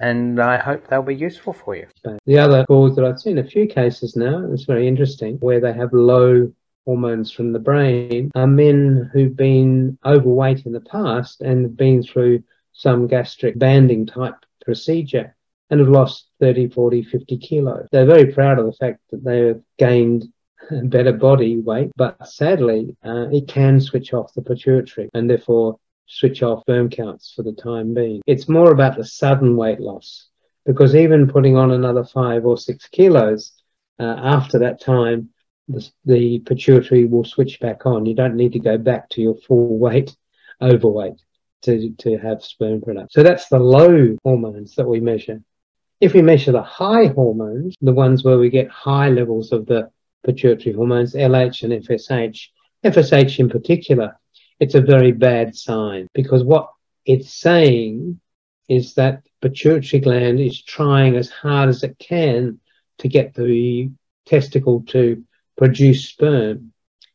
and I hope they'll be useful for you. The other cause that I've seen a few cases now, it's very interesting, where they have low hormones from the brain are men who've been overweight in the past and been through some gastric banding type procedure and have lost 30, 40, 50 kilos. They're very proud of the fact that they have gained better body weight, but sadly, uh, it can switch off the pituitary and therefore switch off sperm counts for the time being. It's more about the sudden weight loss because even putting on another five or six kilos uh, after that time, the, the pituitary will switch back on. You don't need to go back to your full weight overweight to, to have sperm production. So that's the low hormones that we measure. If we measure the high hormones, the ones where we get high levels of the pituitary hormones, LH and FSH, FSH in particular, it's a very bad sign because what it's saying is that pituitary gland is trying as hard as it can to get the testicle to produce sperm.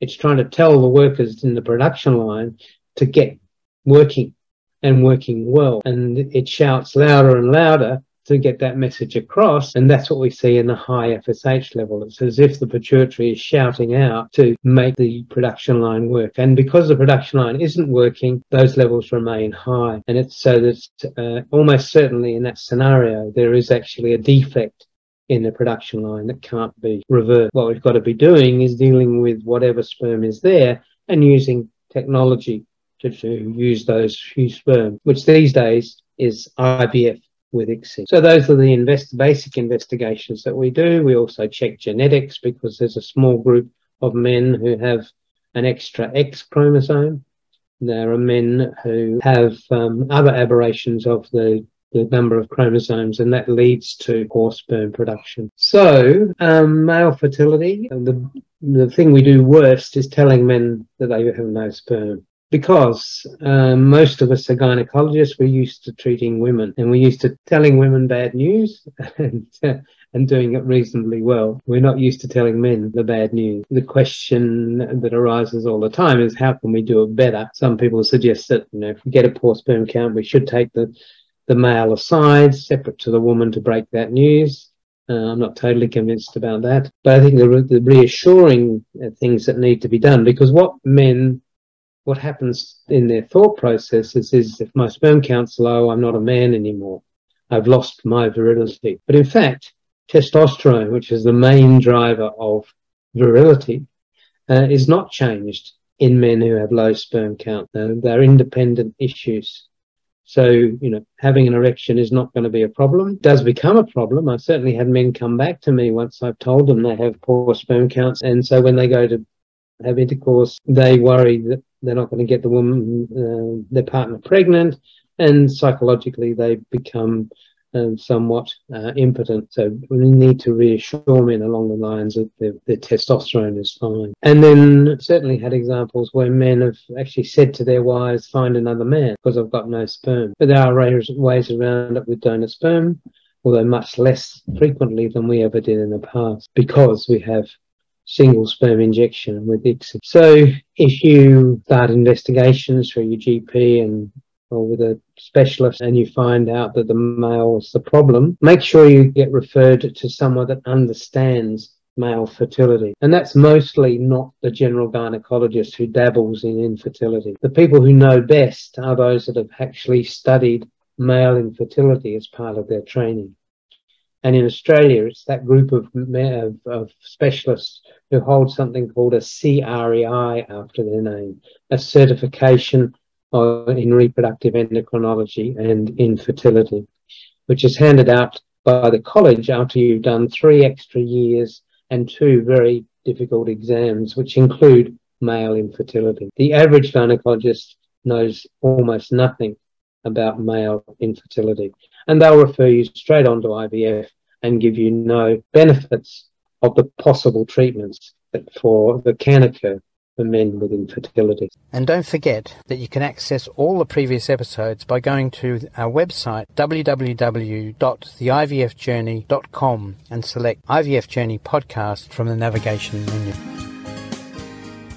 It's trying to tell the workers in the production line to get working and working well. And it shouts louder and louder to get that message across. And that's what we see in the high FSH level. It's as if the pituitary is shouting out to make the production line work. And because the production line isn't working, those levels remain high. And it's so that uh, almost certainly in that scenario, there is actually a defect in the production line that can't be reversed. What we've got to be doing is dealing with whatever sperm is there and using technology to, to use those few sperm, which these days is IVF with ICSI. So those are the invest- basic investigations that we do. We also check genetics because there's a small group of men who have an extra X chromosome. There are men who have um, other aberrations of the, the number of chromosomes, and that leads to poor sperm production. So, um, male fertility, the, the thing we do worst is telling men that they have no sperm because um, most of us are gynecologists, we're used to treating women and we're used to telling women bad news and, uh, and doing it reasonably well. We're not used to telling men the bad news. The question that arises all the time is how can we do it better? Some people suggest that, you know, if we get a poor sperm count, we should take the, the male aside, separate to the woman to break that news. Uh, I'm not totally convinced about that, but I think the, the reassuring uh, things that need to be done because what men what happens in their thought processes is if my sperm count's low, I'm not a man anymore. I've lost my virility. But in fact, testosterone, which is the main driver of virility, uh, is not changed in men who have low sperm count. Uh, they're independent issues. So, you know, having an erection is not going to be a problem. It does become a problem. I've certainly had men come back to me once I've told them they have poor sperm counts. And so when they go to have intercourse, they worry that they're not going to get the woman, uh, their partner pregnant, and psychologically they become um, somewhat uh, impotent. So we need to reassure men along the lines that their, their, testosterone is fine. And then certainly had examples where men have actually said to their wives, find another man because I've got no sperm. But there are ways around it with donor sperm, although much less frequently than we ever did in the past because we have single sperm injection with ICSI. So if you start investigations through your GP and or with a specialist and you find out that the male is the problem, make sure you get referred to someone that understands male fertility. And that's mostly not the general gynecologist who dabbles in infertility. The people who know best are those that have actually studied male infertility as part of their training. And in Australia, it's that group of, of, of specialists who hold something called a CREI after their name, a certification in reproductive endocrinology and infertility, which is handed out by the college after you've done three extra years and two very difficult exams, which include male infertility. The average gynecologist knows almost nothing about male infertility, and they'll refer you straight on to IVF and give you no benefits of the possible treatments that for that can occur for men with infertility. And don't forget that you can access all the previous episodes by going to our website www.theivfjourney.com and select IVF Journey podcast from the navigation menu.